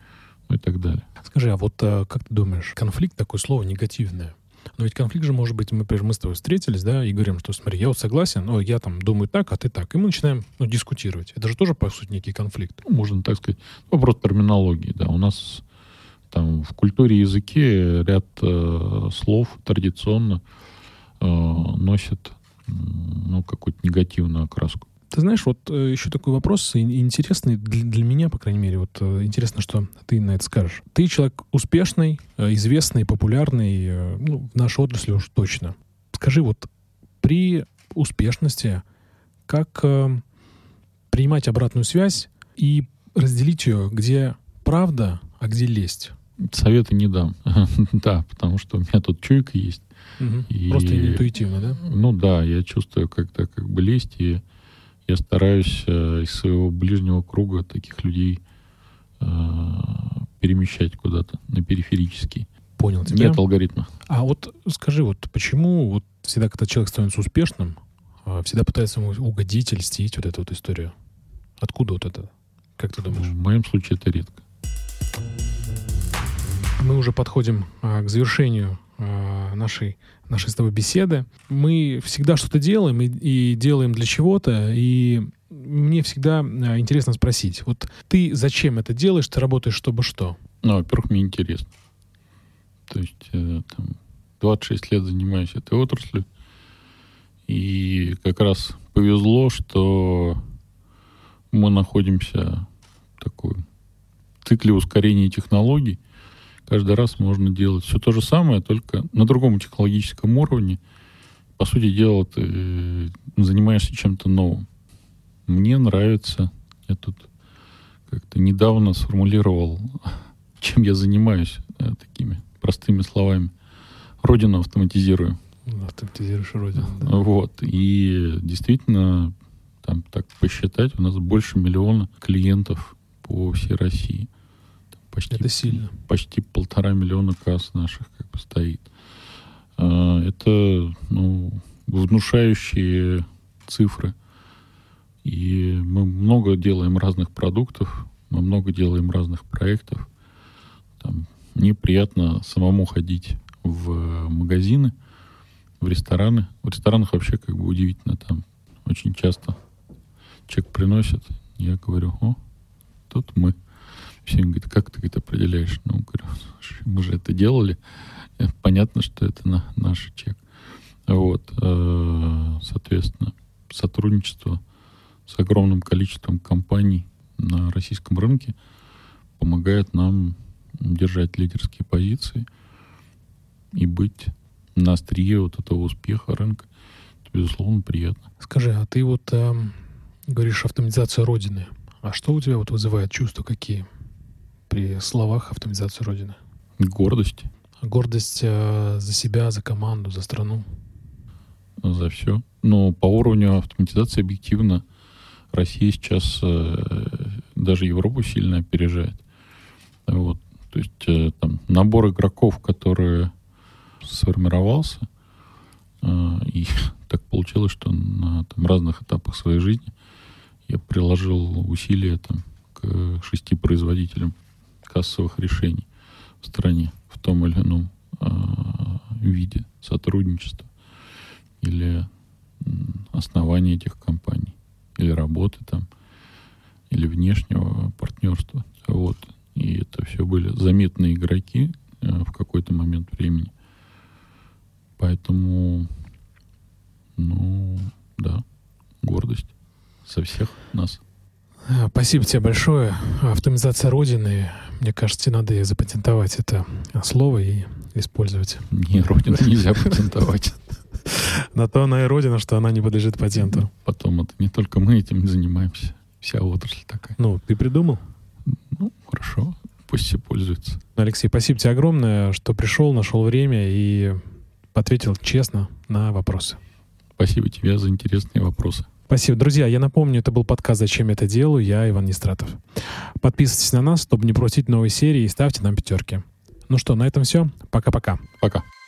Ну и так далее. Скажи, а вот а, как ты думаешь, конфликт такое слово негативное? Но ведь конфликт же может быть, например, мы с тобой встретились, да, и говорим, что смотри, я вот согласен, но я там думаю так, а ты так. И мы начинаем ну, дискутировать. Это же тоже, по сути, некий конфликт. Ну, можно так сказать. Вопрос терминологии, да. У нас там в культуре языке ряд э, слов традиционно э, носят ну, какую-то негативную окраску. Ты знаешь, вот э, еще такой вопрос интересный для, для меня, по крайней мере. Вот э, интересно, что ты на это скажешь. Ты человек успешный, э, известный, популярный, ну, в нашей отрасли уж точно. Скажи, вот при успешности, как э, принимать обратную связь и разделить ее, где правда, а где лесть? Совета не дам. да, потому что у меня тут чуйка есть. Угу. И, Просто интуитивно, да? Ну да, я чувствую как-то как бы лезть, и я стараюсь э, из своего ближнего круга таких людей э, перемещать куда-то на периферический. понял тебя. Нет алгоритма. А вот скажи, вот почему вот всегда, когда человек становится успешным, а, всегда пытается ему угодить, льстить, вот эту вот историю? Откуда вот это? Как ты думаешь? В моем случае это редко. Мы уже подходим а, к завершению а, нашей, нашей с тобой беседы. Мы всегда что-то делаем и, и делаем для чего-то, и мне всегда а, интересно спросить, вот ты зачем это делаешь, ты работаешь, чтобы что? Ну, во-первых, мне интересно. То есть э, там, 26 лет занимаюсь этой отраслью, и как раз повезло, что мы находимся в такой цикле ускорения технологий. Каждый раз можно делать все то же самое, только на другом технологическом уровне. По сути дела, ты э, занимаешься чем-то новым. Мне нравится, я тут как-то недавно сформулировал, чем я занимаюсь э, такими простыми словами. Родину автоматизирую. Автоматизируешь родину. Да. Вот. И действительно, там так посчитать, у нас больше миллиона клиентов по всей России. Почти, это сильно. Почти полтора миллиона касс наших как бы стоит. А, это ну, внушающие цифры. И мы много делаем разных продуктов, мы много делаем разных проектов. Там, мне приятно самому ходить в магазины, в рестораны. В ресторанах вообще как бы удивительно. Там очень часто человек приносит, я говорю, о, тут мы. Все говорят, как ты это определяешь? Ну, говорю, мы же это делали. Понятно, что это на, наш чек. Вот, э, соответственно, сотрудничество с огромным количеством компаний на российском рынке помогает нам держать лидерские позиции и быть на острие вот этого успеха рынка. Это, безусловно, приятно. Скажи, а ты вот э, говоришь автоматизация Родины. А что у тебя вот вызывает чувства какие при словах автоматизация Родины? Гордость. Гордость э, за себя, за команду, за страну? За все. Но по уровню автоматизации объективно Россия сейчас э, даже Европу сильно опережает. Вот. То есть э, там набор игроков, которые сформировался, э, и так получилось, что на там, разных этапах своей жизни я приложил усилия там, к шести производителям кассовых решений в стране в том или ином э, виде сотрудничества или основания этих компаний, или работы там, или внешнего партнерства. Вот. И это все были заметные игроки э, в какой-то момент времени. Поэтому, ну, да, гордость со всех нас. Спасибо тебе большое. Автоматизация Родины. Мне кажется, надо запатентовать это слово и использовать. Не, Родину нельзя патентовать. На то она и Родина, что она не подлежит патенту. Потом это не только мы этим занимаемся. Вся отрасль такая. Ну, ты придумал? Ну, хорошо. Пусть все пользуются. Алексей, спасибо тебе огромное, что пришел, нашел время и ответил честно на вопросы. Спасибо тебе за интересные вопросы. Спасибо. Друзья, я напомню, это был подкаст «Зачем я это делаю?» Я Иван Нестратов. Подписывайтесь на нас, чтобы не пропустить новые серии и ставьте нам пятерки. Ну что, на этом все. Пока-пока. Пока. -пока. Пока.